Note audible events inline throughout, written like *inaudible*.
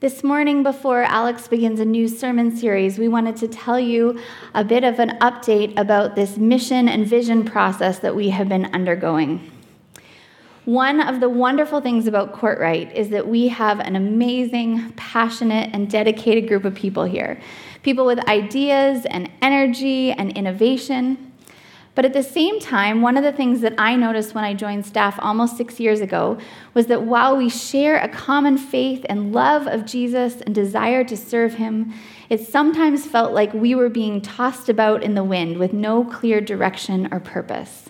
This morning, before Alex begins a new sermon series, we wanted to tell you a bit of an update about this mission and vision process that we have been undergoing. One of the wonderful things about Kortright is that we have an amazing, passionate, and dedicated group of people here. People with ideas and energy and innovation. But at the same time, one of the things that I noticed when I joined staff almost six years ago was that while we share a common faith and love of Jesus and desire to serve him, it sometimes felt like we were being tossed about in the wind with no clear direction or purpose.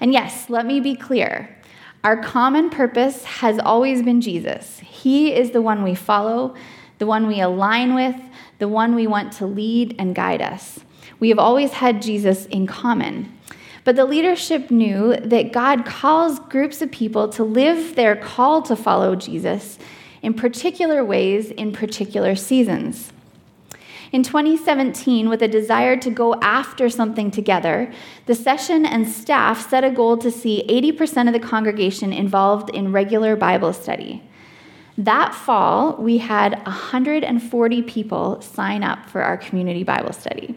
And yes, let me be clear. Our common purpose has always been Jesus. He is the one we follow, the one we align with, the one we want to lead and guide us. We have always had Jesus in common. But the leadership knew that God calls groups of people to live their call to follow Jesus in particular ways in particular seasons. In 2017, with a desire to go after something together, the session and staff set a goal to see 80% of the congregation involved in regular Bible study. That fall, we had 140 people sign up for our community Bible study.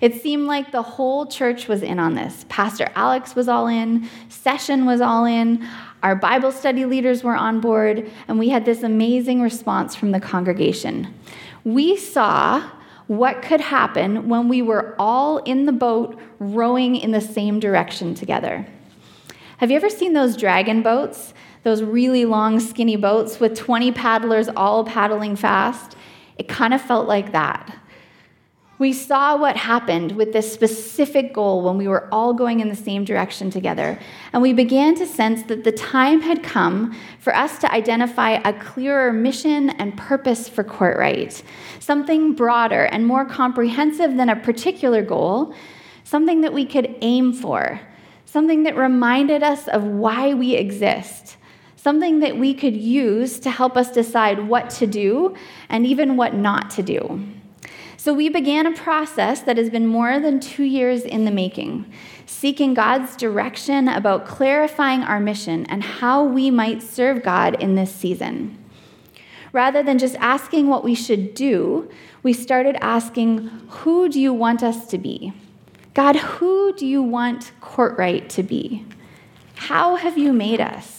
It seemed like the whole church was in on this. Pastor Alex was all in, Session was all in, our Bible study leaders were on board, and we had this amazing response from the congregation. We saw what could happen when we were all in the boat rowing in the same direction together. Have you ever seen those dragon boats? Those really long, skinny boats with 20 paddlers all paddling fast? It kind of felt like that. We saw what happened with this specific goal when we were all going in the same direction together. And we began to sense that the time had come for us to identify a clearer mission and purpose for Kortright, something broader and more comprehensive than a particular goal, something that we could aim for, something that reminded us of why we exist. Something that we could use to help us decide what to do and even what not to do. So we began a process that has been more than two years in the making, seeking God's direction about clarifying our mission and how we might serve God in this season. Rather than just asking what we should do, we started asking, Who do you want us to be? God, who do you want Kortright to be? How have you made us?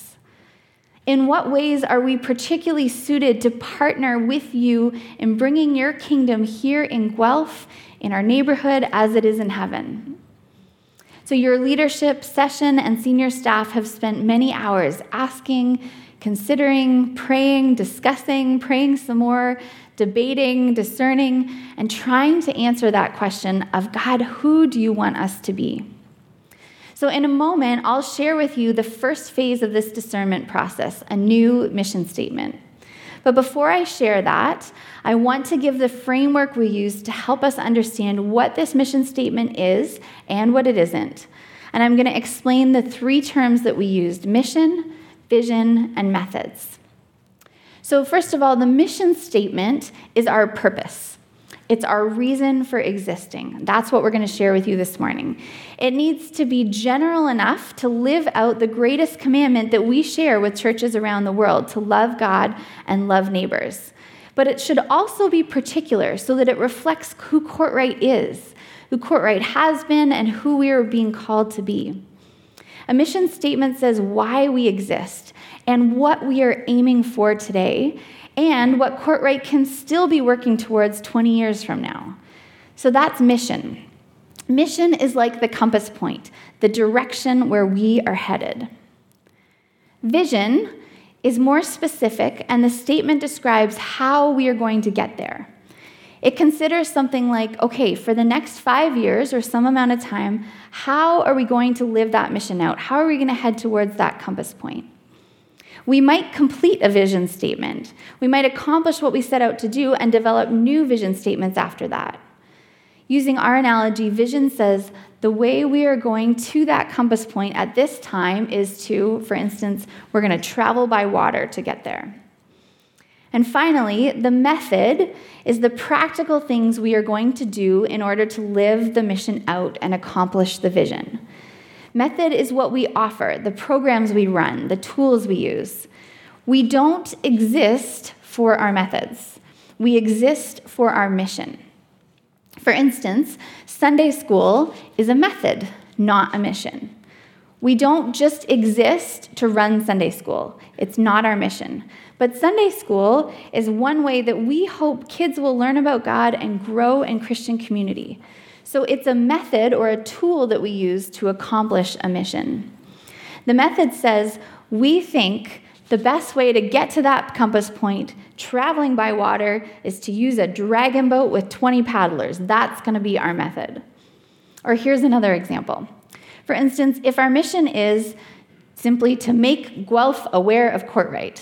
In what ways are we particularly suited to partner with you in bringing your kingdom here in Guelph, in our neighborhood, as it is in heaven? So, your leadership session and senior staff have spent many hours asking, considering, praying, discussing, praying some more, debating, discerning, and trying to answer that question of God, who do you want us to be? So, in a moment, I'll share with you the first phase of this discernment process a new mission statement. But before I share that, I want to give the framework we use to help us understand what this mission statement is and what it isn't. And I'm going to explain the three terms that we used mission, vision, and methods. So, first of all, the mission statement is our purpose. It's our reason for existing. That's what we're going to share with you this morning. It needs to be general enough to live out the greatest commandment that we share with churches around the world to love God and love neighbors. But it should also be particular so that it reflects who Kortright is, who Kortright has been, and who we are being called to be. A mission statement says why we exist and what we are aiming for today and what Kortright can still be working towards 20 years from now. So that's mission. Mission is like the compass point, the direction where we are headed. Vision is more specific, and the statement describes how we are going to get there. It considers something like okay, for the next five years or some amount of time, how are we going to live that mission out? How are we going to head towards that compass point? We might complete a vision statement. We might accomplish what we set out to do and develop new vision statements after that. Using our analogy, vision says the way we are going to that compass point at this time is to, for instance, we're going to travel by water to get there. And finally, the method is the practical things we are going to do in order to live the mission out and accomplish the vision. Method is what we offer, the programs we run, the tools we use. We don't exist for our methods. We exist for our mission. For instance, Sunday school is a method, not a mission. We don't just exist to run Sunday school, it's not our mission. But Sunday school is one way that we hope kids will learn about God and grow in Christian community. So it's a method or a tool that we use to accomplish a mission. The method says we think the best way to get to that compass point, traveling by water, is to use a dragon boat with 20 paddlers. That's going to be our method. Or here's another example. For instance, if our mission is simply to make Guelph aware of Kortright,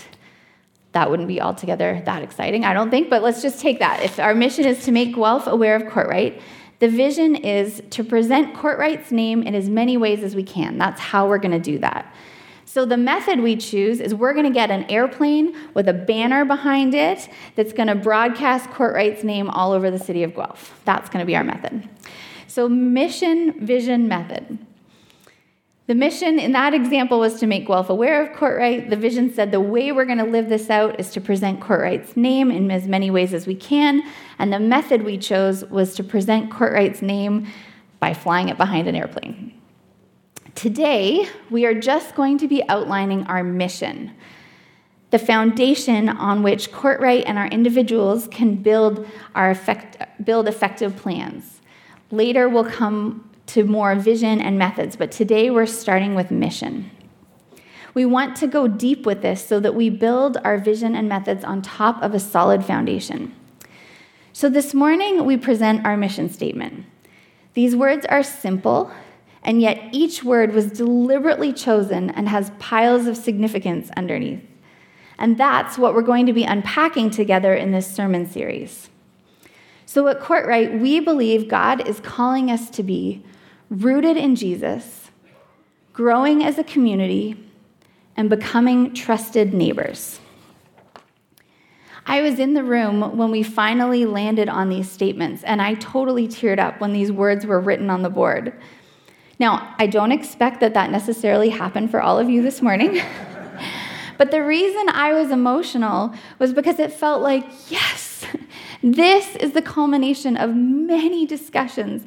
that wouldn't be altogether that exciting, I don't think, but let's just take that. If our mission is to make Guelph aware of Kortright, the vision is to present Kortright's name in as many ways as we can. That's how we're going to do that. So, the method we choose is we're going to get an airplane with a banner behind it that's going to broadcast Kortright's name all over the city of Guelph. That's going to be our method. So, mission, vision, method. The mission in that example was to make Guelph aware of Kortright. The vision said the way we're going to live this out is to present Kortright's name in as many ways as we can. And the method we chose was to present Kortright's name by flying it behind an airplane. Today, we are just going to be outlining our mission, the foundation on which Kortright and our individuals can build, our effect, build effective plans. Later, we'll come to more vision and methods, but today we're starting with mission. We want to go deep with this so that we build our vision and methods on top of a solid foundation. So this morning, we present our mission statement. These words are simple, and yet each word was deliberately chosen and has piles of significance underneath. And that's what we're going to be unpacking together in this sermon series. So at Kortright, we believe God is calling us to be rooted in Jesus, growing as a community, and becoming trusted neighbors. I was in the room when we finally landed on these statements, and I totally teared up when these words were written on the board. Now, I don't expect that that necessarily happened for all of you this morning. *laughs* but the reason I was emotional was because it felt like, yes, *laughs* this is the culmination of many discussions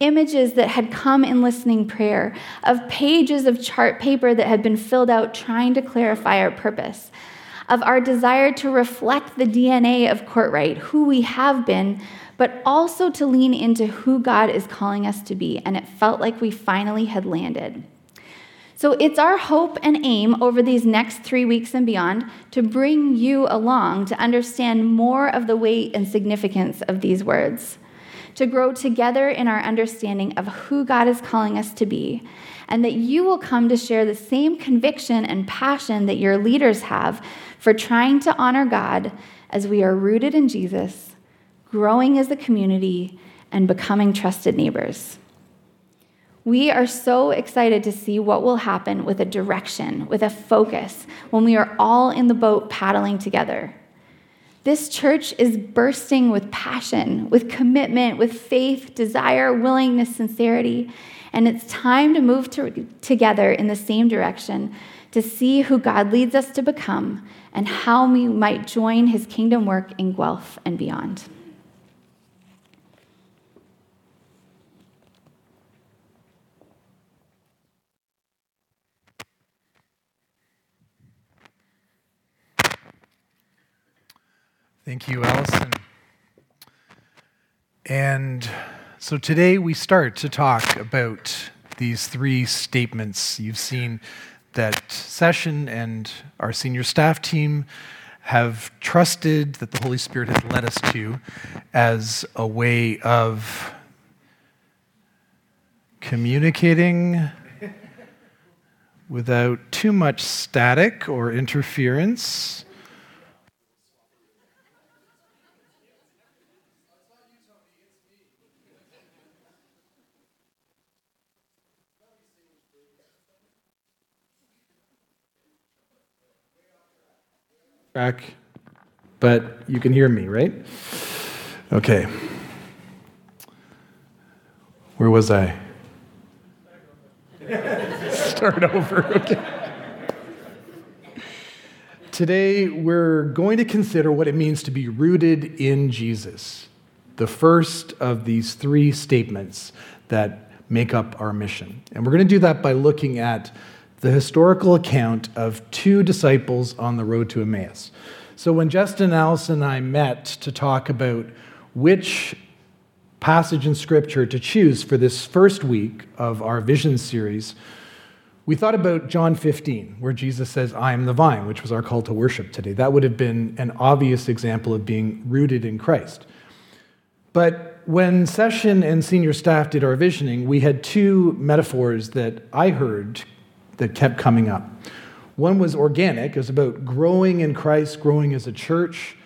images that had come in listening prayer, of pages of chart paper that had been filled out trying to clarify our purpose, of our desire to reflect the DNA of Kortright, who we have been, but also to lean into who God is calling us to be. And it felt like we finally had landed. So it's our hope and aim over these next three weeks and beyond to bring you along to understand more of the weight and significance of these words to grow together in our understanding of who God is calling us to be, and that you will come to share the same conviction and passion that your leaders have for trying to honor God as we are rooted in Jesus, growing as a community, and becoming trusted neighbors. We are so excited to see what will happen with a direction, with a focus, when we are all in the boat paddling together. This church is bursting with passion, with commitment, with faith, desire, willingness, sincerity. And it's time to move to, together in the same direction to see who God leads us to become and how we might join his kingdom work in Guelph and beyond. Thank you, Allison. And so today we start to talk about these three statements. You've seen that session and our senior staff team have trusted that the Holy Spirit has led us to as a way of communicating without too much static or interference Back, but you can hear me, right? Okay. Where was I? *laughs* Start over. Okay. Today, we're going to consider what it means to be rooted in Jesus, the first of these three statements that make up our mission. And we're going to do that by looking at the historical account of two disciples on the road to Emmaus. So, when Justin, Allison, and I met to talk about which passage in Scripture to choose for this first week of our Vision series, we thought about John 15, where Jesus says, I am the vine, which was our call to worship today. That would have been an obvious example of being rooted in Christ. But when session and senior staff did our visioning, we had two metaphors that I heard that kept coming up. One was organic, it was about growing in Christ, growing as a church.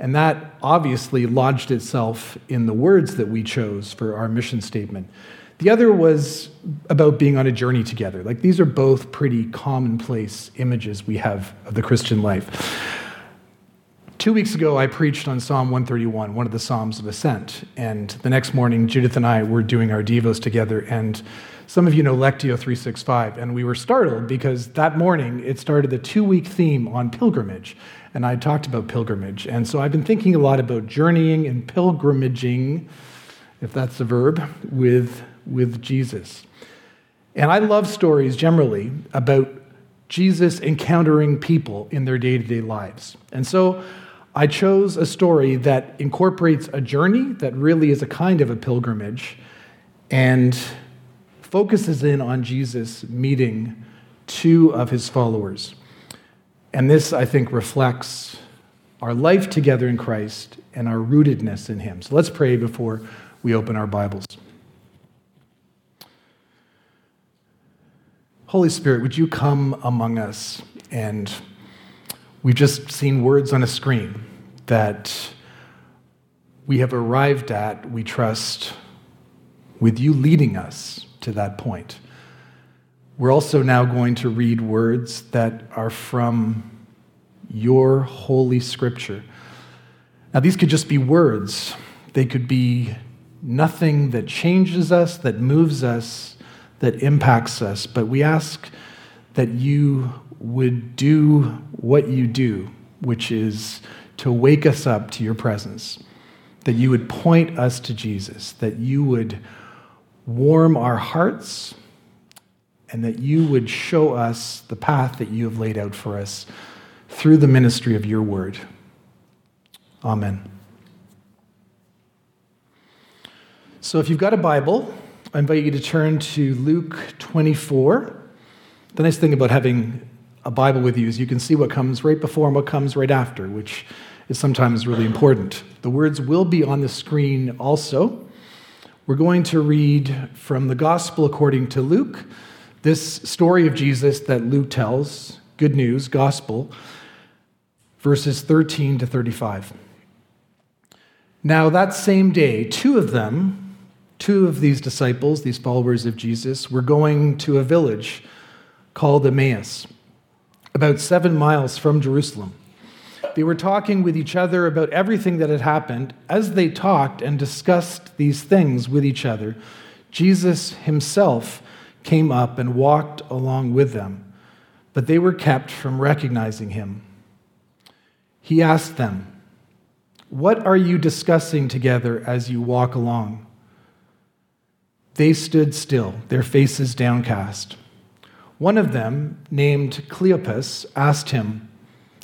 And that obviously lodged itself in the words that we chose for our mission statement. The other was about being on a journey together. Like these are both pretty commonplace images we have of the Christian life. Two weeks ago, I preached on Psalm 131, one of the Psalms of Ascent. And the next morning, Judith and I were doing our Devos together. And some of you know Lectio 365. And we were startled because that morning it started a two week theme on pilgrimage. And I talked about pilgrimage. And so I've been thinking a lot about journeying and pilgrimaging, if that's a verb, with with Jesus. And I love stories generally about Jesus encountering people in their day to day lives. And so I chose a story that incorporates a journey that really is a kind of a pilgrimage and focuses in on Jesus meeting two of his followers. And this, I think, reflects our life together in Christ and our rootedness in him. So let's pray before we open our Bibles. Holy Spirit, would you come among us? And we've just seen words on a screen that we have arrived at, we trust, with you leading us to that point. We're also now going to read words that are from your holy scripture. Now, these could just be words, they could be nothing that changes us, that moves us that impacts us, but we ask that you would do what you do, which is to wake us up to your presence, that you would point us to Jesus, that you would warm our hearts, and that you would show us the path that you have laid out for us through the ministry of your word. Amen. So if you've got a Bible, I invite you to turn to Luke 24. The nice thing about having a Bible with you is you can see what comes right before and what comes right after, which is sometimes really important. The words will be on the screen also. We're going to read from the Gospel according to Luke, this story of Jesus that Luke tells, good news, gospel, verses 13 to 35. Now, that same day, two of them, two of these disciples, these followers of Jesus, were going to a village called Emmaus, about seven miles from Jerusalem. They were talking with each other about everything that had happened. As they talked and discussed these things with each other, Jesus himself came up and walked along with them, but they were kept from recognizing him. He asked them, What are you discussing together as you walk along? They stood still, their faces downcast. One of them, named Cleopas, asked him,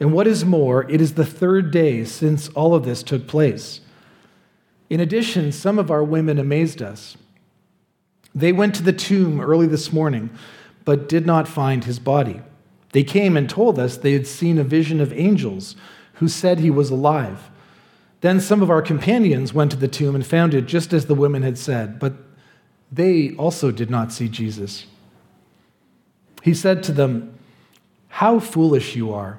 And what is more, it is the third day since all of this took place. In addition, some of our women amazed us. They went to the tomb early this morning, but did not find his body. They came and told us they had seen a vision of angels who said he was alive. Then some of our companions went to the tomb and found it just as the women had said, but they also did not see Jesus. He said to them, How foolish you are,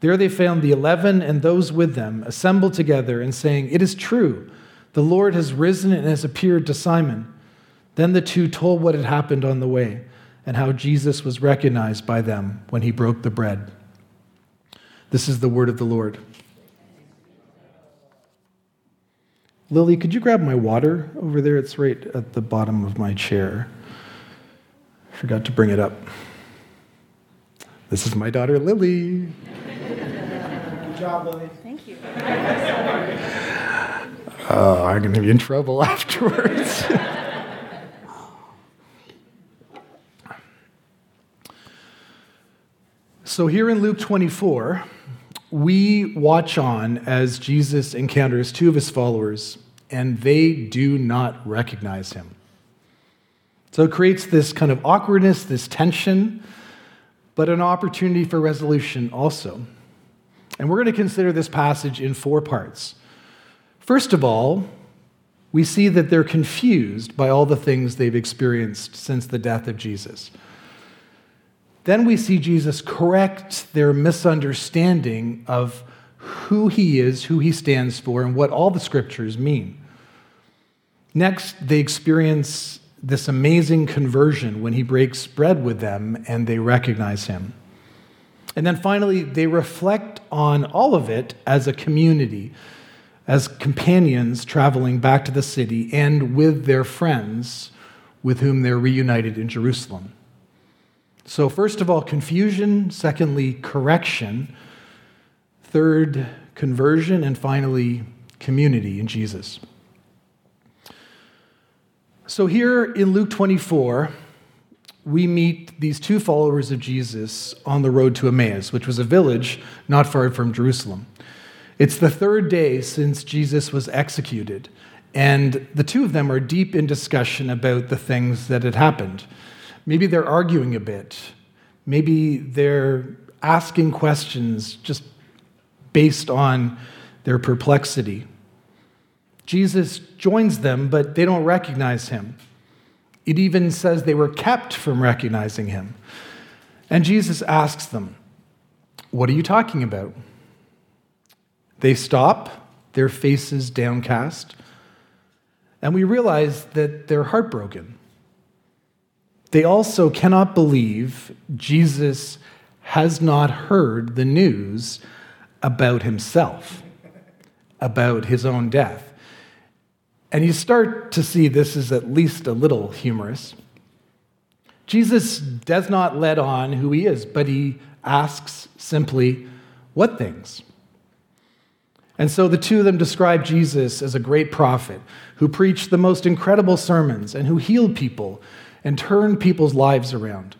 There they found the eleven and those with them assembled together and saying, It is true, the Lord has risen and has appeared to Simon. Then the two told what had happened on the way and how Jesus was recognized by them when he broke the bread. This is the word of the Lord. Lily, could you grab my water over there? It's right at the bottom of my chair. I forgot to bring it up. This is my daughter, Lily. Good job, Lily. Thank you. Uh, I'm going to be in trouble *laughs* afterwards. so, here in Luke 24, we watch on as Jesus encounters two of his followers, and they do not recognize him. So, it creates this kind of awkwardness, this tension, but an opportunity for resolution also. And we're going to consider this passage in four parts. First of all, we see that they're confused by all the things they've experienced since the death of Jesus. Then we see Jesus correct their misunderstanding of who he is, who he stands for, and what all the scriptures mean. Next, they experience this amazing conversion when he breaks bread with them and they recognize him. And then finally, they reflect on all of it as a community, as companions traveling back to the city and with their friends with whom they're reunited in Jerusalem. So, first of all, confusion. Secondly, correction. Third, conversion. And finally, community in Jesus. So, here in Luke 24, we meet these two followers of Jesus on the road to Emmaus, which was a village not far from Jerusalem. It's the third day since Jesus was executed, and the two of them are deep in discussion about the things that had happened. Maybe they're arguing a bit. Maybe they're asking questions just based on their perplexity. Jesus joins them, but they don't recognize him. It even says they were kept from recognizing him. And Jesus asks them, What are you talking about? They stop, their faces downcast, and we realize that they're heartbroken. They also cannot believe Jesus has not heard the news about himself, about his own death. And you start to see this is at least a little humorous. Jesus does not let on who he is, but he asks simply, What things? And so the two of them describe Jesus as a great prophet who preached the most incredible sermons and who healed people and turned people's lives around.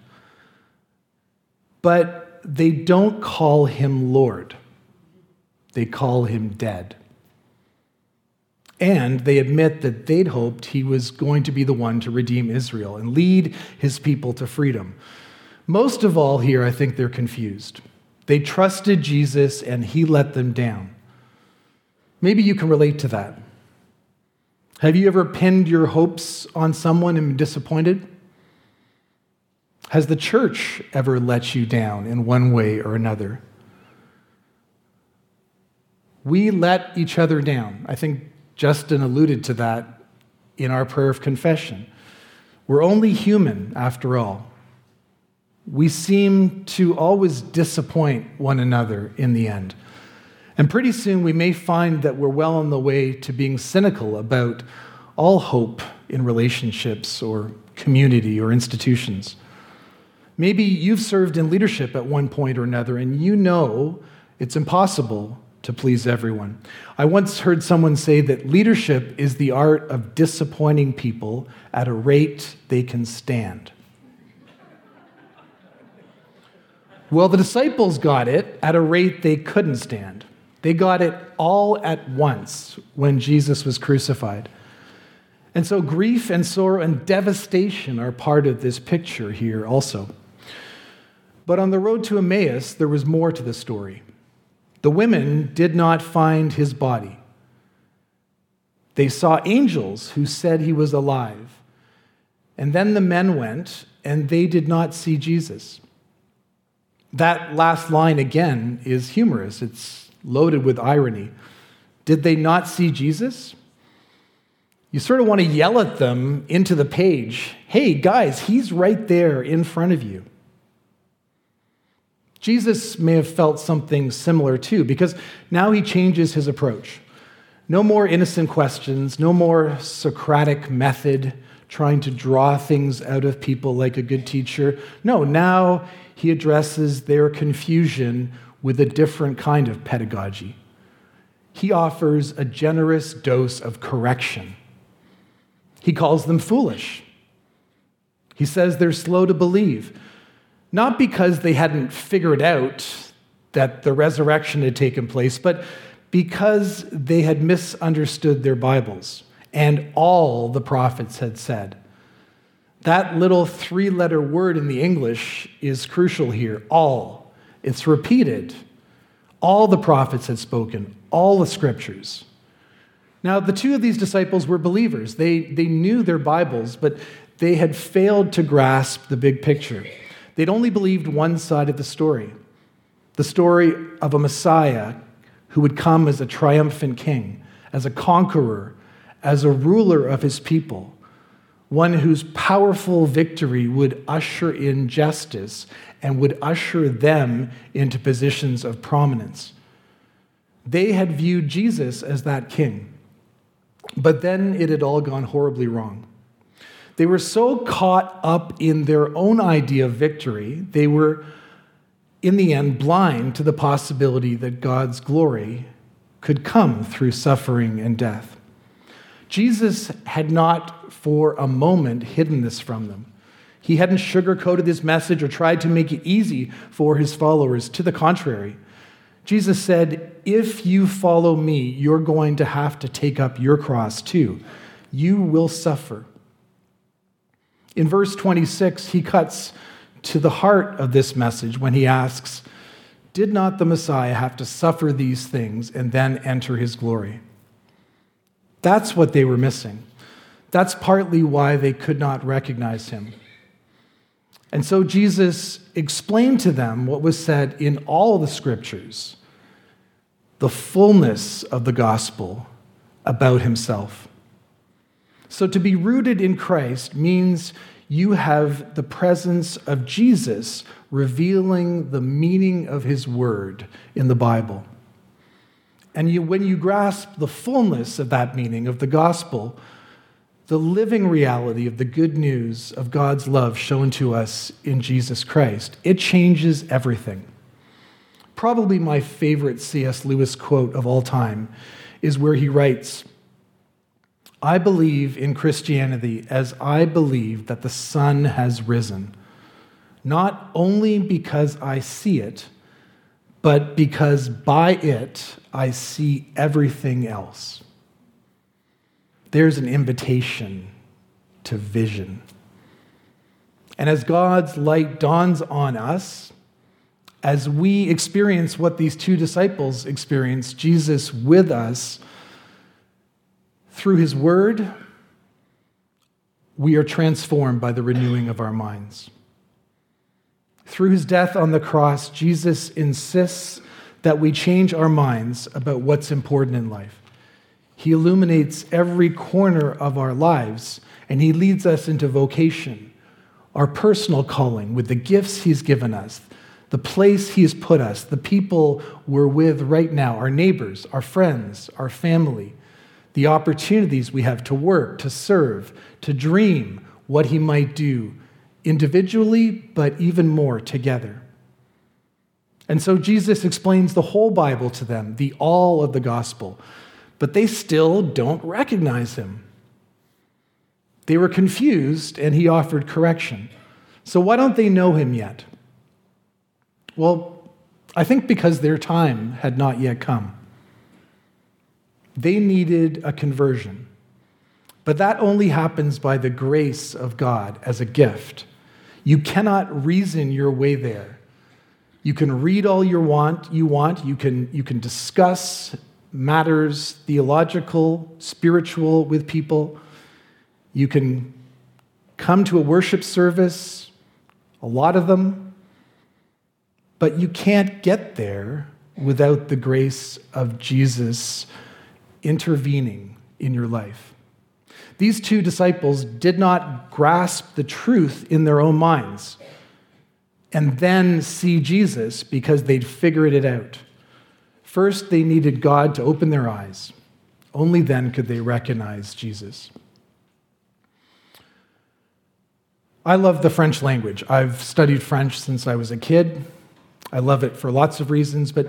But they don't call him Lord, they call him dead. And they admit that they'd hoped he was going to be the one to redeem Israel and lead his people to freedom. Most of all, here, I think they're confused. They trusted Jesus and he let them down. Maybe you can relate to that. Have you ever pinned your hopes on someone and been disappointed? Has the church ever let you down in one way or another? We let each other down. I think Justin alluded to that in our prayer of confession. We're only human, after all. We seem to always disappoint one another in the end. And pretty soon we may find that we're well on the way to being cynical about all hope in relationships or community or institutions. Maybe you've served in leadership at one point or another and you know it's impossible to please everyone. I once heard someone say that leadership is the art of disappointing people at a rate they can stand. Well, the disciples got it at a rate they couldn't stand. They got it all at once when Jesus was crucified. And so grief and sorrow and devastation are part of this picture here also. But on the road to Emmaus, there was more to the story. The women did not find his body. They saw angels who said he was alive. And then the men went, and they did not see Jesus. That last line again is humorous. It's loaded with irony. Did they not see Jesus? You sort of want to yell at them into the page hey, guys, he's right there in front of you. Jesus may have felt something similar too, because now he changes his approach. No more innocent questions, no more Socratic method trying to draw things out of people like a good teacher. No, now he addresses their confusion with a different kind of pedagogy. He offers a generous dose of correction. He calls them foolish. He says they're slow to believe, not because they hadn't figured out that the resurrection had taken place, but because they had misunderstood their Bibles and all the prophets had said. That little three letter word in the English is crucial here all. It's repeated. All the prophets had spoken, all the scriptures. Now, the two of these disciples were believers. They, they knew their Bibles, but they had failed to grasp the big picture. They'd only believed one side of the story the story of a Messiah who would come as a triumphant king, as a conqueror, as a ruler of his people, one whose powerful victory would usher in justice and would usher them into positions of prominence. They had viewed Jesus as that king, but then it had all gone horribly wrong. They were so caught up in their own idea of victory, they were, in the end, blind to the possibility that God's glory could come through suffering and death. Jesus had not for a moment hidden this from them. He hadn't sugarcoated his message or tried to make it easy for his followers. To the contrary, Jesus said, If you follow me, you're going to have to take up your cross too. You will suffer. In verse 26, he cuts to the heart of this message when he asks, Did not the Messiah have to suffer these things and then enter his glory? That's what they were missing. That's partly why they could not recognize him. And so Jesus explained to them what was said in all the scriptures, the fullness of the gospel about himself. So to be rooted in Christ means you have the presence of Jesus revealing the meaning of his word in the Bible. And you, when you grasp the fullness of that meaning of the gospel, the living reality of the good news of God's love shown to us in Jesus Christ. It changes everything. Probably my favorite C.S. Lewis quote of all time is where he writes I believe in Christianity as I believe that the sun has risen, not only because I see it, but because by it I see everything else there's an invitation to vision. And as God's light dawns on us, as we experience what these two disciples experienced, Jesus with us, through his word, we are transformed by the renewing of our minds. Through his death on the cross, Jesus insists that we change our minds about what's important in life. He illuminates every corner of our lives, and He leads us into vocation, our personal calling with the gifts He's given us, the place He has put us, the people we're with right now, our neighbors, our friends, our family, the opportunities we have to work, to serve, to dream what He might do individually, but even more together. And so Jesus explains the whole Bible to them, the all of the gospel, but they still don't recognize Him. They were confused, and He offered correction. So, why don't they know Him yet? Well, I think because their time had not yet come. They needed a conversion. But that only happens by the grace of God as a gift. You cannot reason your way there. You can read all you want, you want. You can, you can discuss matters theological, spiritual with people. You can come to a worship service, a lot of them, but you can't get there without the grace of Jesus intervening in your life. These two disciples did not grasp the truth in their own minds and then see Jesus because they'd figured it out. First, they needed God to open their eyes. Only then could they recognize Jesus. I love the French language. I've studied French since I was a kid. I love it for lots of reasons, but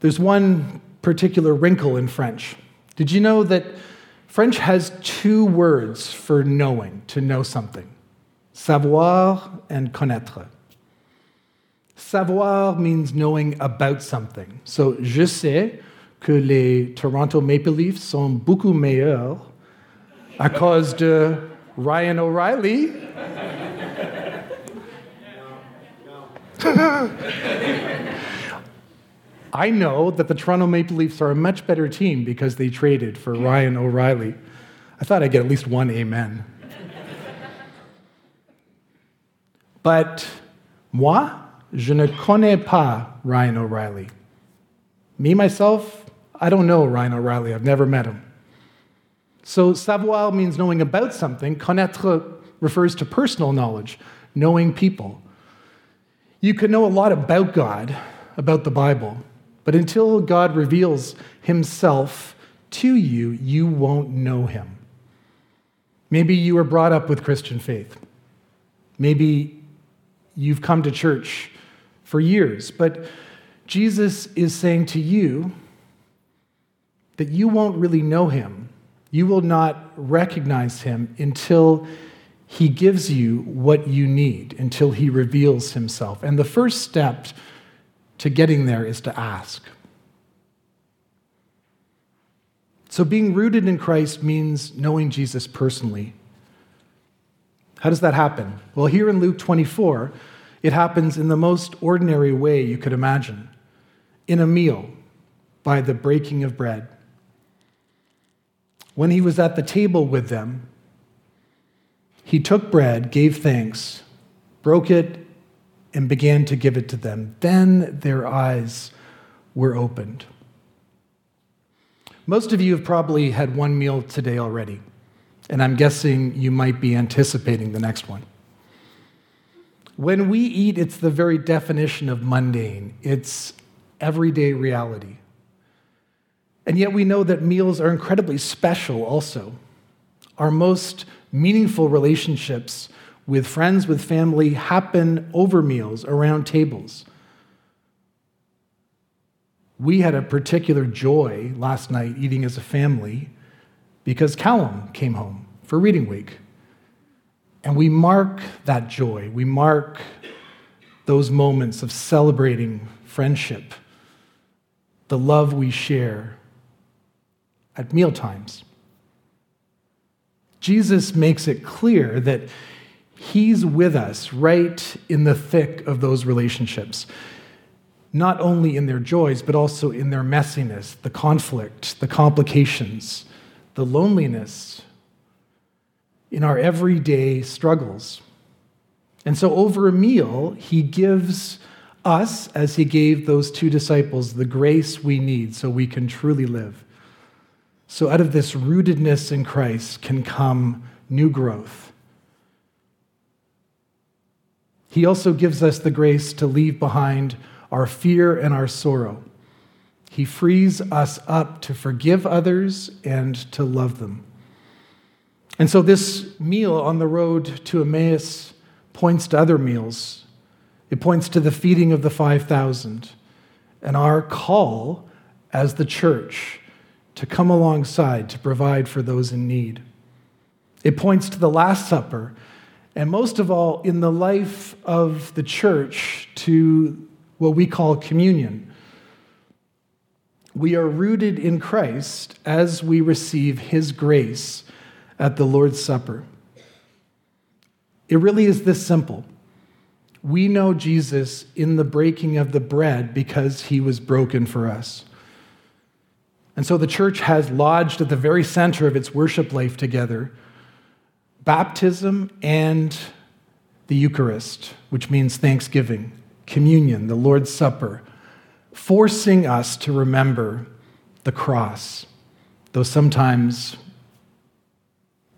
there's one particular wrinkle in French. Did you know that French has two words for knowing, to know something savoir and connaître. Savoir means knowing about something. So, je sais que les Toronto Maple Leafs sont beaucoup meilleurs à cause de Ryan O'Reilly *laughs* I know that the Toronto Maple Leafs are a much better team because they traded for Ryan O'Reilly. I thought I'd get at least one amen. but moi, je ne connais pas Ryan O'Reilly. Me, myself, I don't know Ryan O'Reilly. I've never met him. So, savoir means knowing about something. Connaître refers to personal knowledge, knowing people. You can know a lot about God, about the Bible, but until God reveals himself to you, you won't know him. Maybe you were brought up with Christian faith. Maybe you've come to church for years, but Jesus is saying to you that you won't really know him. You will not recognize him until he gives you what you need until he reveals himself. And the first step to getting there is to ask. So, being rooted in Christ means knowing Jesus personally. How does that happen? Well, here in Luke 24, it happens in the most ordinary way you could imagine in a meal by the breaking of bread. When he was at the table with them, he took bread, gave thanks, broke it, and began to give it to them. Then their eyes were opened. Most of you have probably had one meal today already, and I'm guessing you might be anticipating the next one. When we eat, it's the very definition of mundane, it's everyday reality. And yet we know that meals are incredibly special also. Our most meaningful relationships with friends, with family, happen over meals, around tables. We had a particular joy last night eating as a family because Callum came home for reading week. And we mark that joy. We mark those moments of celebrating friendship, the love we share at mealtimes. Jesus makes it clear that he's with us right in the thick of those relationships, not only in their joys, but also in their messiness, the conflict, the complications, the loneliness, in our everyday struggles. And so, over a meal, he gives us, as he gave those two disciples, the grace we need so we can truly live. So, out of this rootedness in Christ can come new growth. He also gives us the grace to leave behind our fear and our sorrow. He frees us up to forgive others and to love them. And so, this meal on the road to Emmaus points to other meals. It points to the feeding of the 5,000 and our call as the church to come alongside to provide for those in need. It points to the Last Supper, and most of all, in the life of the church, to what we call communion. We are rooted in Christ as we receive His grace at the Lord's Supper. It really is this simple. We know Jesus in the breaking of the bread because he was broken for us. And so the church has lodged at the very center of its worship life together baptism and the Eucharist, which means thanksgiving, communion, the Lord's Supper, forcing us to remember the cross, though sometimes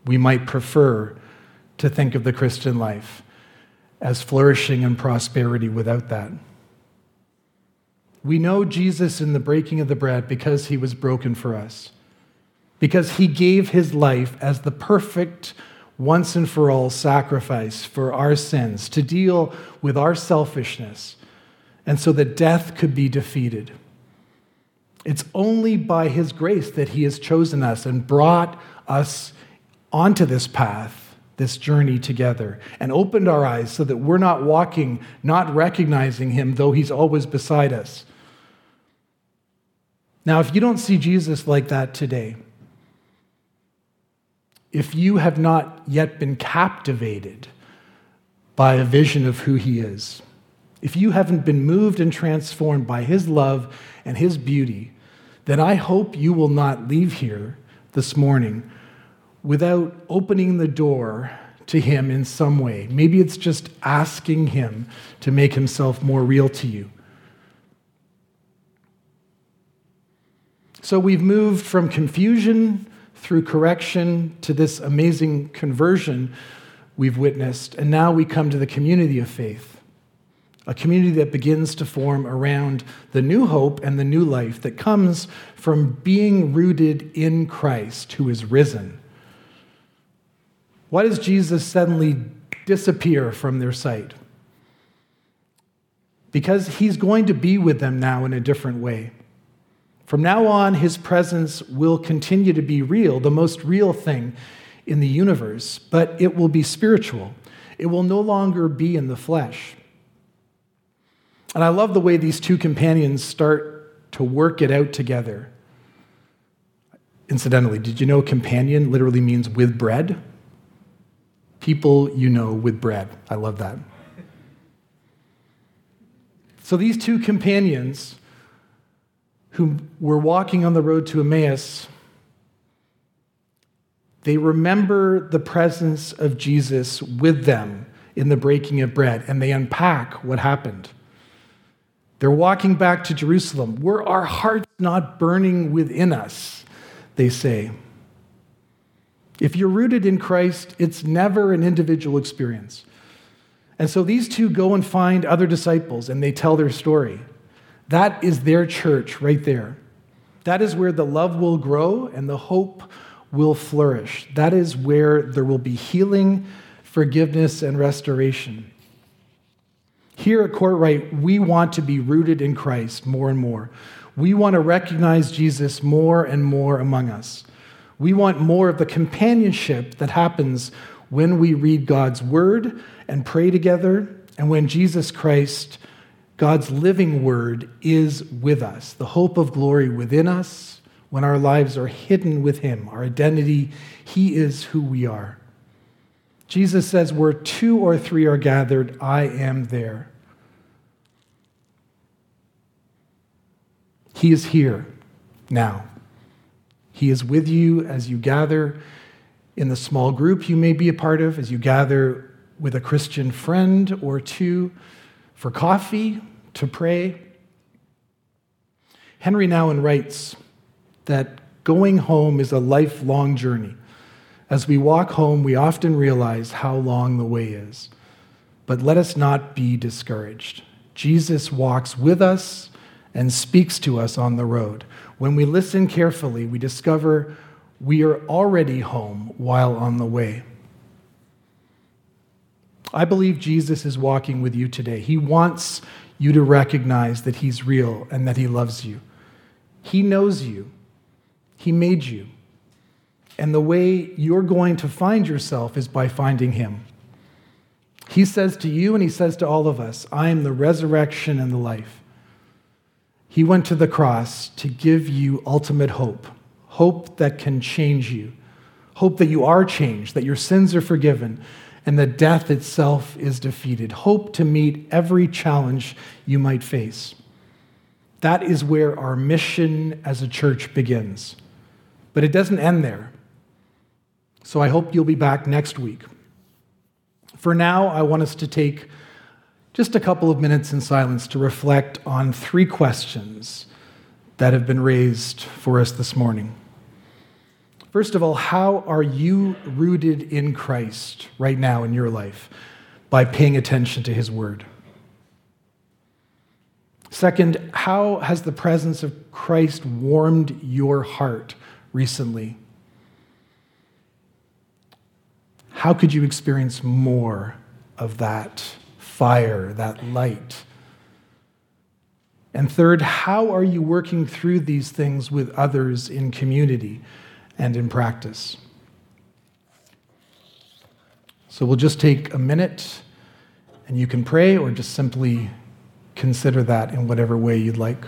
we might prefer to think of the Christian life as flourishing and prosperity without that. We know Jesus in the breaking of the bread because he was broken for us, because he gave his life as the perfect, once and for all sacrifice for our sins to deal with our selfishness, and so that death could be defeated. It's only by his grace that he has chosen us and brought us onto this path, this journey together, and opened our eyes so that we're not walking, not recognizing him, though he's always beside us. Now, if you don't see Jesus like that today, if you have not yet been captivated by a vision of who he is, if you haven't been moved and transformed by his love and his beauty, then I hope you will not leave here this morning without opening the door to him in some way. Maybe it's just asking him to make himself more real to you. So we've moved from confusion through correction to this amazing conversion we've witnessed, and now we come to the community of faith. A community that begins to form around the new hope and the new life that comes from being rooted in Christ who is risen. Why does Jesus suddenly disappear from their sight? Because he's going to be with them now in a different way. From now on, his presence will continue to be real, the most real thing in the universe, but it will be spiritual. It will no longer be in the flesh. And I love the way these two companions start to work it out together. Incidentally, did you know companion literally means with bread? People you know with bread. I love that. So these two companions who were walking on the road to Emmaus, they remember the presence of Jesus with them in the breaking of bread, and they unpack what happened. They're walking back to Jerusalem. Were our hearts not burning within us? They say. If you're rooted in Christ, it's never an individual experience. And so these two go and find other disciples and they tell their story. That is their church right there. That is where the love will grow and the hope will flourish. That is where there will be healing, forgiveness, and restoration. Here at Kortright, we want to be rooted in Christ more and more. We want to recognize Jesus more and more among us. We want more of the companionship that happens when we read God's word and pray together, and when Jesus Christ God's living word is with us, the hope of glory within us when our lives are hidden with Him, our identity, He is who we are. Jesus says, Where two or three are gathered, I am there. He is here now. He is with you as you gather in the small group you may be a part of, as you gather with a Christian friend or two for coffee to pray. Henri Nouwen writes that going home is a lifelong journey. As we walk home, we often realize how long the way is. but let us not be discouraged. Jesus walks with us and speaks to us on the road. When we listen carefully, we discover we are already home while on the way. I believe Jesus is walking with you today. He wants you to recognize that He's real and that He loves you. He knows you, He made you. And the way you're going to find yourself is by finding Him. He says to you and He says to all of us, I am the resurrection and the life. He went to the cross to give you ultimate hope, hope that can change you, hope that you are changed, that your sins are forgiven, and that death itself is defeated, hope to meet every challenge you might face. That is where our mission as a church begins. But it doesn't end there. So I hope you'll be back next week. For now, I want us to take just a couple of minutes in silence to reflect on three questions that have been raised for us this morning. First of all, how are you rooted in Christ right now in your life by paying attention to his word? Second, how has the presence of Christ warmed your heart recently? How could you experience more of that fire, that light? And third, how are you working through these things with others in community? And in practice. So we'll just take a minute and you can pray or just simply consider that in whatever way you'd like.